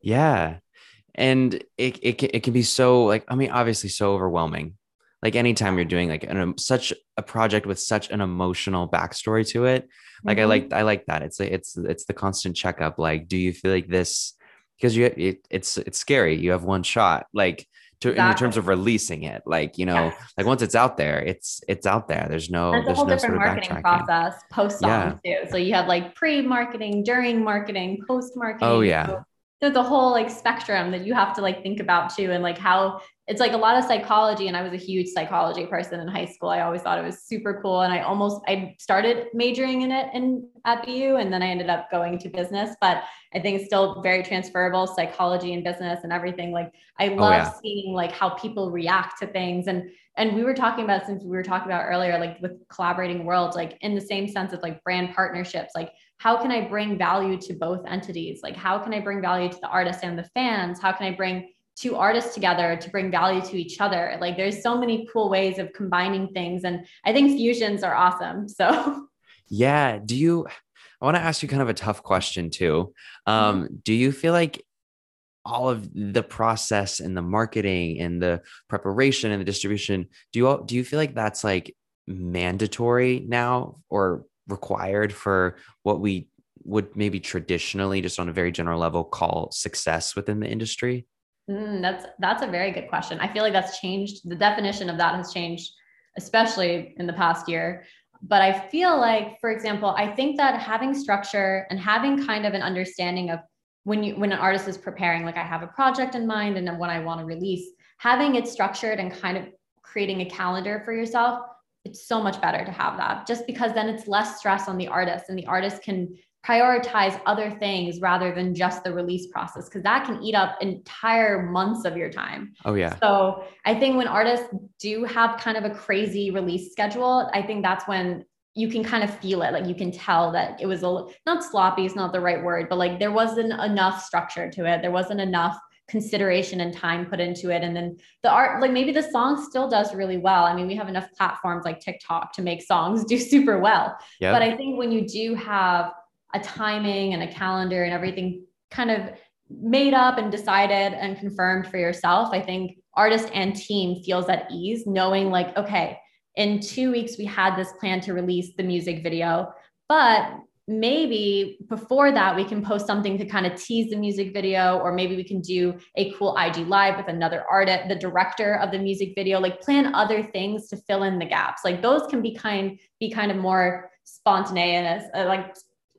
yeah. And it, it, it can be so like, I mean, obviously so overwhelming. Like anytime you're doing like an, um, such a project with such an emotional backstory to it, like mm-hmm. I like I like that. It's it's it's the constant checkup. Like, do you feel like this because you it, it's it's scary. You have one shot. Like to, exactly. in terms of releasing it, like you know, like once it's out there, it's it's out there. There's no there's a whole no different marketing process post yeah. too. So you have like pre marketing, during marketing, post marketing. Oh yeah. So there's a whole like spectrum that you have to like think about too, and like how it's like a lot of psychology and i was a huge psychology person in high school i always thought it was super cool and i almost i started majoring in it in at bu and then i ended up going to business but i think it's still very transferable psychology and business and everything like i oh, love oh, yeah. seeing like how people react to things and and we were talking about since we were talking about earlier like with collaborating worlds like in the same sense of like brand partnerships like how can i bring value to both entities like how can i bring value to the artists and the fans how can i bring two artists together to bring value to each other. Like there's so many cool ways of combining things. And I think fusions are awesome. So, yeah. Do you, I want to ask you kind of a tough question too. Um, mm-hmm. Do you feel like all of the process and the marketing and the preparation and the distribution, do you, all, do you feel like that's like mandatory now or required for what we would maybe traditionally just on a very general level call success within the industry? Mm, that's that's a very good question. I feel like that's changed. The definition of that has changed, especially in the past year. But I feel like, for example, I think that having structure and having kind of an understanding of when you when an artist is preparing, like I have a project in mind and then what I want to release, having it structured and kind of creating a calendar for yourself, it's so much better to have that. Just because then it's less stress on the artist and the artist can prioritize other things rather than just the release process because that can eat up entire months of your time. Oh yeah. So I think when artists do have kind of a crazy release schedule, I think that's when you can kind of feel it like you can tell that it was a not sloppy is not the right word but like there wasn't enough structure to it there wasn't enough consideration and time put into it. And then the art like maybe the song still does really well. I mean we have enough platforms like tiktok to make songs do super well. Yep. but i think when you do have a timing and a calendar and everything kind of made up and decided and confirmed for yourself, I think artist and team feels at ease knowing like, okay, in two weeks we had this plan to release the music video, but maybe before that we can post something to kind of tease the music video or maybe we can do a cool IG live with another artist the director of the music video like plan other things to fill in the gaps like those can be kind be kind of more spontaneous uh, like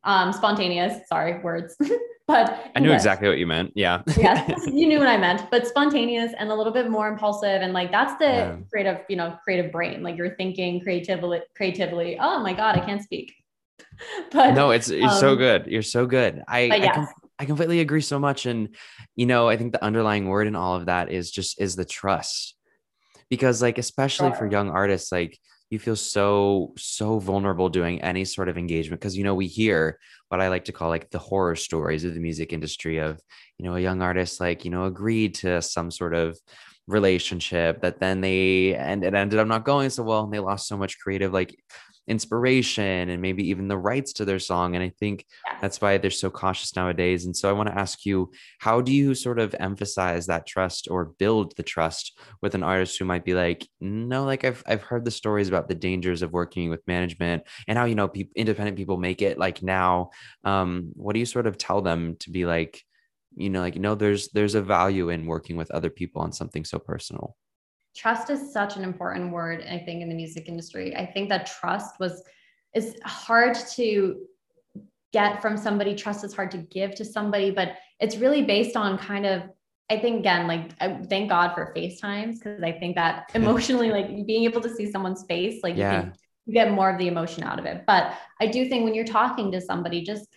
um, spontaneous, sorry, words. but I knew yes. exactly what you meant. Yeah. yes, you knew what I meant, but spontaneous and a little bit more impulsive. And like that's the yeah. creative, you know, creative brain. Like you're thinking creatively, creatively. Oh my God, I can't speak. but no, it's it's um, so good. You're so good. I yes. I, com- I completely agree so much. And you know, I think the underlying word in all of that is just is the trust. Because like especially sure. for young artists, like you feel so so vulnerable doing any sort of engagement because you know we hear what i like to call like the horror stories of the music industry of you know a young artist like you know agreed to some sort of relationship that then they and it ended up not going so well and they lost so much creative like inspiration and maybe even the rights to their song. And I think that's why they're so cautious nowadays. And so I want to ask you, how do you sort of emphasize that trust or build the trust with an artist who might be like, no, like I've, I've heard the stories about the dangers of working with management and how, you know, pe- independent people make it like now. Um, what do you sort of tell them to be like, you know, like, you know, there's, there's a value in working with other people on something so personal trust is such an important word i think in the music industry. I think that trust was is hard to get from somebody. Trust is hard to give to somebody but it's really based on kind of i think again like I thank god for facetimes because i think that emotionally like being able to see someone's face like yeah. you, can, you get more of the emotion out of it. But i do think when you're talking to somebody just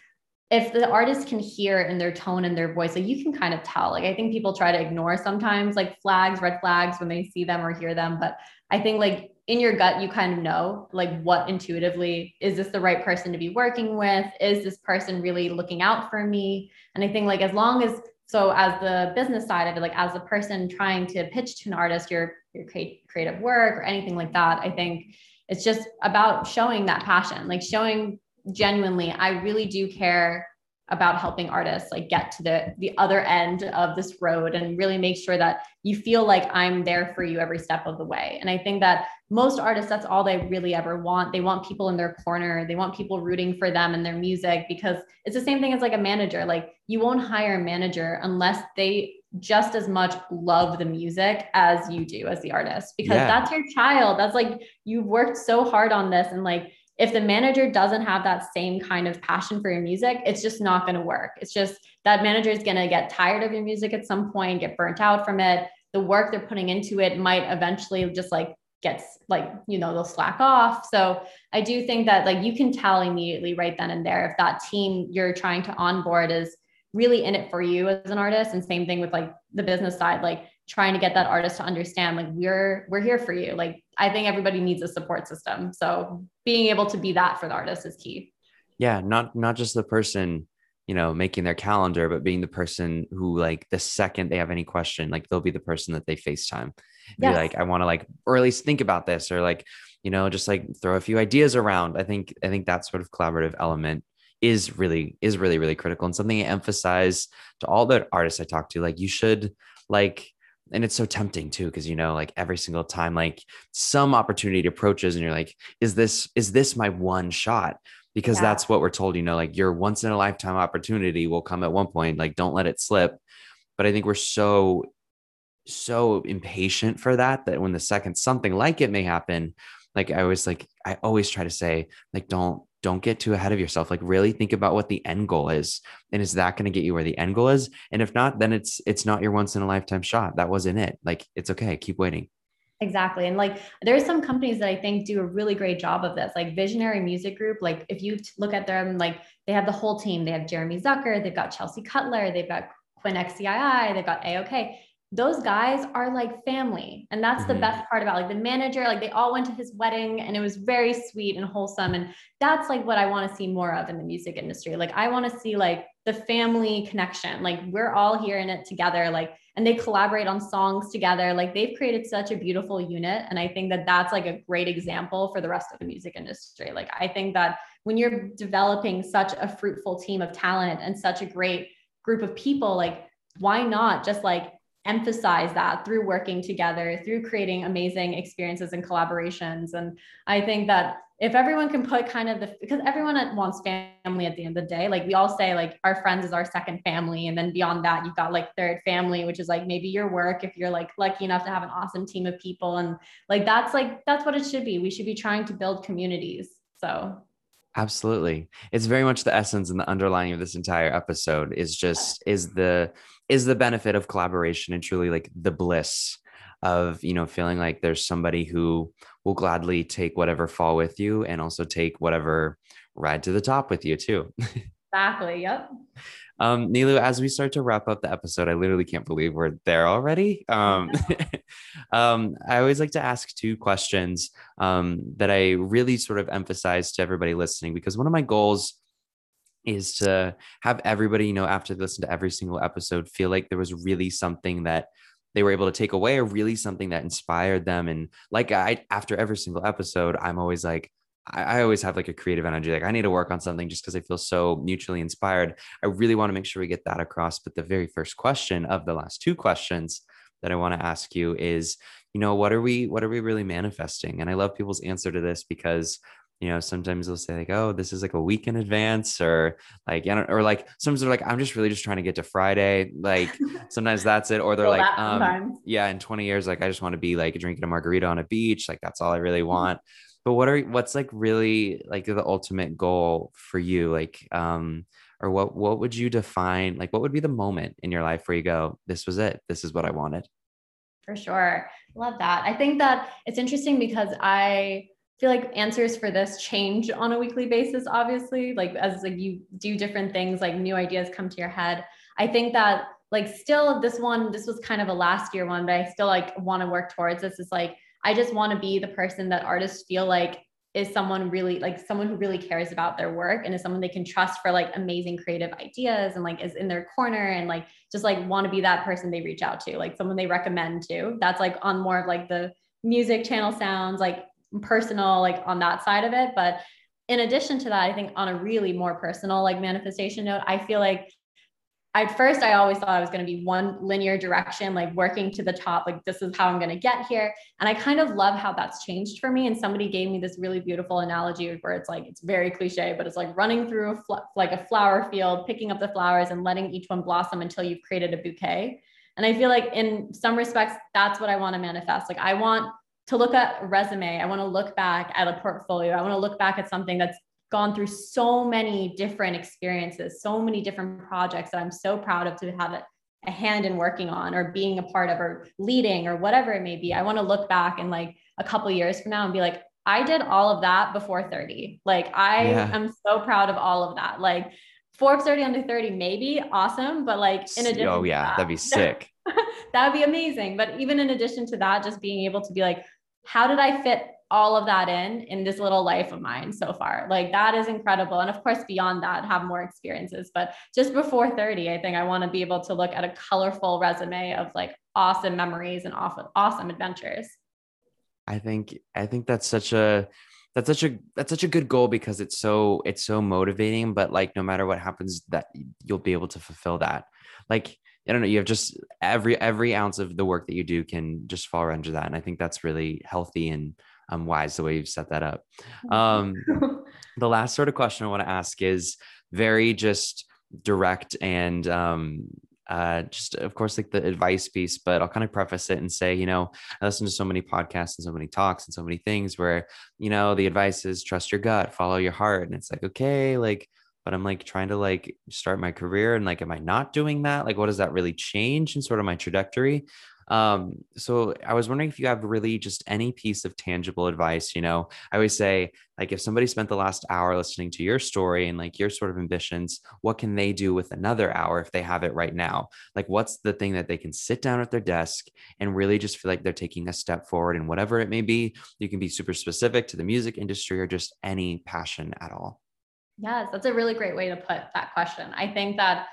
if the artist can hear in their tone and their voice, like you can kind of tell. Like I think people try to ignore sometimes like flags, red flags when they see them or hear them. But I think like in your gut, you kind of know like what intuitively is this the right person to be working with? Is this person really looking out for me? And I think like as long as so as the business side of it, like as a person trying to pitch to an artist your your creative work or anything like that, I think it's just about showing that passion, like showing genuinely, I really do care about helping artists like get to the the other end of this road and really make sure that you feel like I'm there for you every step of the way. And I think that most artists that's all they really ever want. They want people in their corner. They want people rooting for them and their music because it's the same thing as like a manager. Like you won't hire a manager unless they just as much love the music as you do as the artist because yeah. that's your child. That's like you've worked so hard on this and like if the manager doesn't have that same kind of passion for your music, it's just not going to work. It's just that manager is going to get tired of your music at some point, get burnt out from it. The work they're putting into it might eventually just like gets like, you know, they'll slack off. So I do think that like you can tell immediately right then and there if that team you're trying to onboard is really in it for you as an artist. And same thing with like the business side, like trying to get that artist to understand like we're we're here for you. Like I think everybody needs a support system. So being able to be that for the artist is key. Yeah, not not just the person, you know, making their calendar, but being the person who like the second they have any question, like they'll be the person that they FaceTime. Yes. Be like, I want to like, or at least think about this, or like, you know, just like throw a few ideas around. I think I think that sort of collaborative element is really is really really critical and something I emphasize to all the artists I talk to. Like, you should like and it's so tempting too because you know like every single time like some opportunity approaches and you're like is this is this my one shot because yeah. that's what we're told you know like your once in a lifetime opportunity will come at one point like don't let it slip but i think we're so so impatient for that that when the second something like it may happen like i always like i always try to say like don't don't get too ahead of yourself like really think about what the end goal is and is that going to get you where the end goal is and if not then it's it's not your once in a lifetime shot that wasn't it like it's okay keep waiting Exactly. And like there's some companies that I think do a really great job of this, like Visionary Music Group. Like if you look at them, like they have the whole team. They have Jeremy Zucker, they've got Chelsea Cutler, they've got Quinn XCII, they've got ayokay those guys are like family. And that's mm-hmm. the best part about like the manager like they all went to his wedding and it was very sweet and wholesome. And that's like what i want to see more of in the music industry. Like i want to see like the family connection. Like we're all here in it together like and they collaborate on songs together. Like they've created such a beautiful unit. And i think that that's like a great example for the rest of the music industry. Like i think that when you're developing such a fruitful team of talent and such a great group of people like why not just like emphasize that through working together, through creating amazing experiences and collaborations. And I think that if everyone can put kind of the because everyone wants family at the end of the day. Like we all say like our friends is our second family. And then beyond that you've got like third family which is like maybe your work if you're like lucky enough to have an awesome team of people. And like that's like that's what it should be. We should be trying to build communities. So absolutely. It's very much the essence and the underlying of this entire episode is just is the is the benefit of collaboration and truly like the bliss of you know feeling like there's somebody who will gladly take whatever fall with you and also take whatever ride to the top with you too. Exactly yep um nilu as we start to wrap up the episode i literally can't believe we're there already um um i always like to ask two questions um that i really sort of emphasize to everybody listening because one of my goals is to have everybody, you know, after they listen to every single episode, feel like there was really something that they were able to take away or really something that inspired them. And like I, after every single episode, I'm always like, I, I always have like a creative energy. Like I need to work on something just because I feel so mutually inspired. I really want to make sure we get that across. But the very first question of the last two questions that I want to ask you is, you know, what are we, what are we really manifesting? And I love people's answer to this because you know sometimes they'll say like oh this is like a week in advance or like or like sometimes they're like i'm just really just trying to get to friday like sometimes that's it or they're like um yeah in 20 years like i just want to be like drinking a margarita on a beach like that's all i really want but what are what's like really like the ultimate goal for you? Like um or what what would you define like what would be the moment in your life where you go this was it. This is what i wanted for sure. Love that. I think that it's interesting because i feel like answers for this change on a weekly basis obviously like as like you do different things like new ideas come to your head. I think that like still this one this was kind of a last year one but i still like want to work towards this is like i just want to be the person that artists feel like is someone really like someone who really cares about their work and is someone they can trust for like amazing creative ideas and like is in their corner and like just like want to be that person they reach out to like someone they recommend to. That's like on more of like the music channel sounds like personal like on that side of it. But in addition to that i think on a really more personal like manifestation note i feel like at first i always thought i was going to be one linear direction like working to the top like this is how i'm going to get here and i kind of love how that's changed for me and somebody gave me this really beautiful analogy where it's like it's very cliche but it's like running through a fl- like a flower field picking up the flowers and letting each one blossom until you've created a bouquet and i feel like in some respects that's what i want to manifest like i want to look at resume. I want to look back at a portfolio. I want to look back at something that's gone through so many different experiences, so many different projects that I'm so proud of to have a hand in working on or being a part of or leading or whatever it may be. I want to look back in like a couple years from now and be like, I did all of that before 30. Like I yeah. am so proud of all of that. Like Forbes 30 under 30, maybe awesome, but like in addition, oh yeah, that, that'd be sick. that would be amazing. But even in addition to that, just being able to be like, how did I fit all of that in in this little life of mine so far. Like that is incredible. And of course beyond that have more experiences. But just before 30 i think i want to be able to look at a colorful resume of like awesome memories and awesome adventures. I think i think that's such a that's such a that's such a good goal because it's so it's so motivating. But like no matter what happens that you'll be able to fulfill that. Like I don't know, you have just every every ounce of the work that you do can just fall under that. And I think that's really healthy and um, wise the way you've set that up. Um, the last sort of question I want to ask is very just direct and um, uh, just of course like the advice piece, but I'll kind of preface it and say, you know, I listen to so many podcasts and so many talks and so many things where, you know, the advice is trust your gut, follow your heart. And it's like, okay, like but I'm like trying to like start my career and like, am I not doing that? Like, what does that really change in sort of my trajectory? Um, so I was wondering if you have really just any piece of tangible advice. You know, I always say, like, if somebody spent the last hour listening to your story and like your sort of ambitions, what can they do with another hour if they have it right now? Like, what's the thing that they can sit down at their desk and really just feel like they're taking a step forward in whatever it may be? You can be super specific to the music industry or just any passion at all. Yes, that's a really great way to put that question. I think that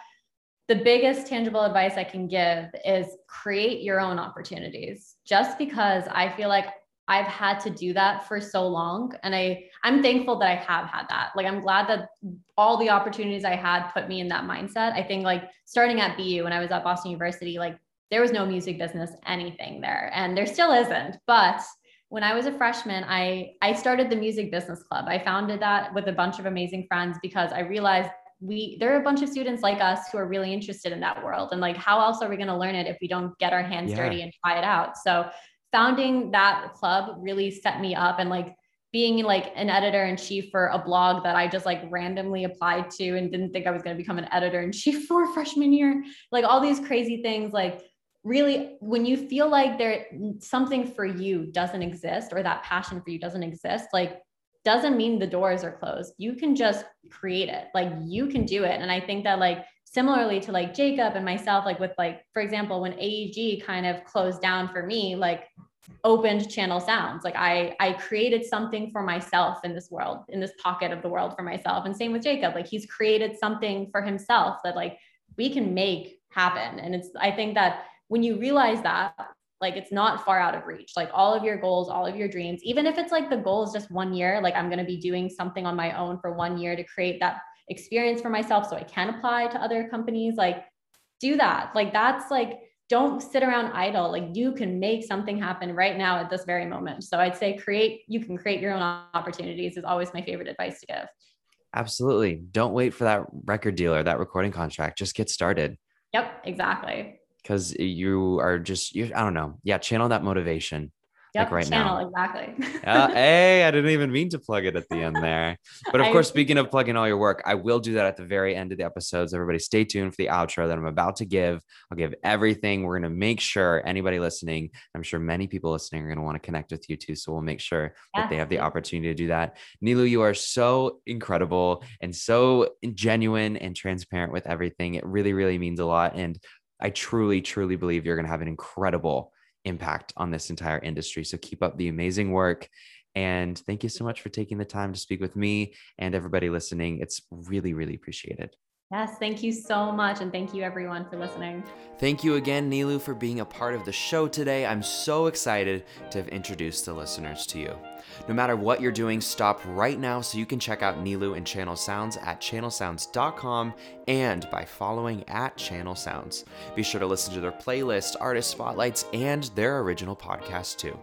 the biggest tangible advice I can give is create your own opportunities. Just because I feel like I've had to do that for so long and I I'm thankful that I have had that. Like I'm glad that all the opportunities I had put me in that mindset. I think like starting at BU when I was at Boston University like there was no music business anything there and there still isn't. But when I was a freshman, I I started the music business club. I founded that with a bunch of amazing friends because I realized we there are a bunch of students like us who are really interested in that world and like how else are we going to learn it if we don't get our hands yeah. dirty and try it out. So founding that club really set me up and like being like an editor in chief for a blog that I just like randomly applied to and didn't think I was going to become an editor in chief for freshman year. Like all these crazy things like really when you feel like there something for you doesn't exist or that passion for you doesn't exist like doesn't mean the doors are closed. You can just create it. Like you can do it. And i think that like similarly to like jacob and myself like with like for example when aeg kind of closed down for me like opened channel sounds like i i created something for myself in this world in this pocket of the world for myself. And same with jacob like he's created something for himself that like we can make happen. And it's i think that when you realize that like it's not far out of reach. Like all of your goals all of your dreams even if it's like the goal is just one year like i'm going to be doing something on my own for one year to create that experience for myself so i can apply to other companies like do that. Like that's like don't sit around idle. Like you can make something happen right now at this very moment. So i'd say create you can create your own opportunities is always my favorite advice to give. Absolutely. Don't wait for that record deal or that recording contract. Just get started. Yep exactly because you are just you I don't know. Yeah, channel that motivation. Yep, like right channel, now. Exactly. uh, hey, I didn't even mean to plug it at the end there. But of course, speaking of plugging all your work, I will do that at the very end of the episodes. Everybody stay tuned for the outro that I'm about to give. I'll give everything. We're going to make sure anybody listening, I'm sure many people listening are going to want to connect with you too. So we'll make sure yeah. that they have the opportunity to do that. Nilu, you are so incredible and so genuine and transparent with everything. It really, really means a lot. And I truly, truly believe you're going to have an incredible impact on this entire industry. So keep up the amazing work. And thank you so much for taking the time to speak with me and everybody listening. It's really, really appreciated. Yes, thank you so much. And thank you, everyone, for listening. Thank you again, Nilu, for being a part of the show today. I'm so excited to have introduced the listeners to you. No matter what you're doing, stop right now so you can check out Nilu and Channel Sounds at channelsounds.com and by following at Channel Sounds. Be sure to listen to their playlist, artist spotlights, and their original podcast too.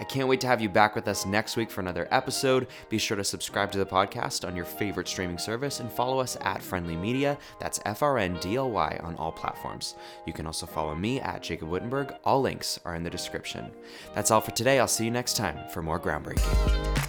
I can't wait to have you back with us next week for another episode. Be sure to subscribe to the podcast on your favorite streaming service and follow us at FRNDLY Media. That's F R N D L Y on all platforms. You can also follow me at Jacob Wittenberg. All links are in the description. That's all for today. I'll see you next time for more groundbreaking.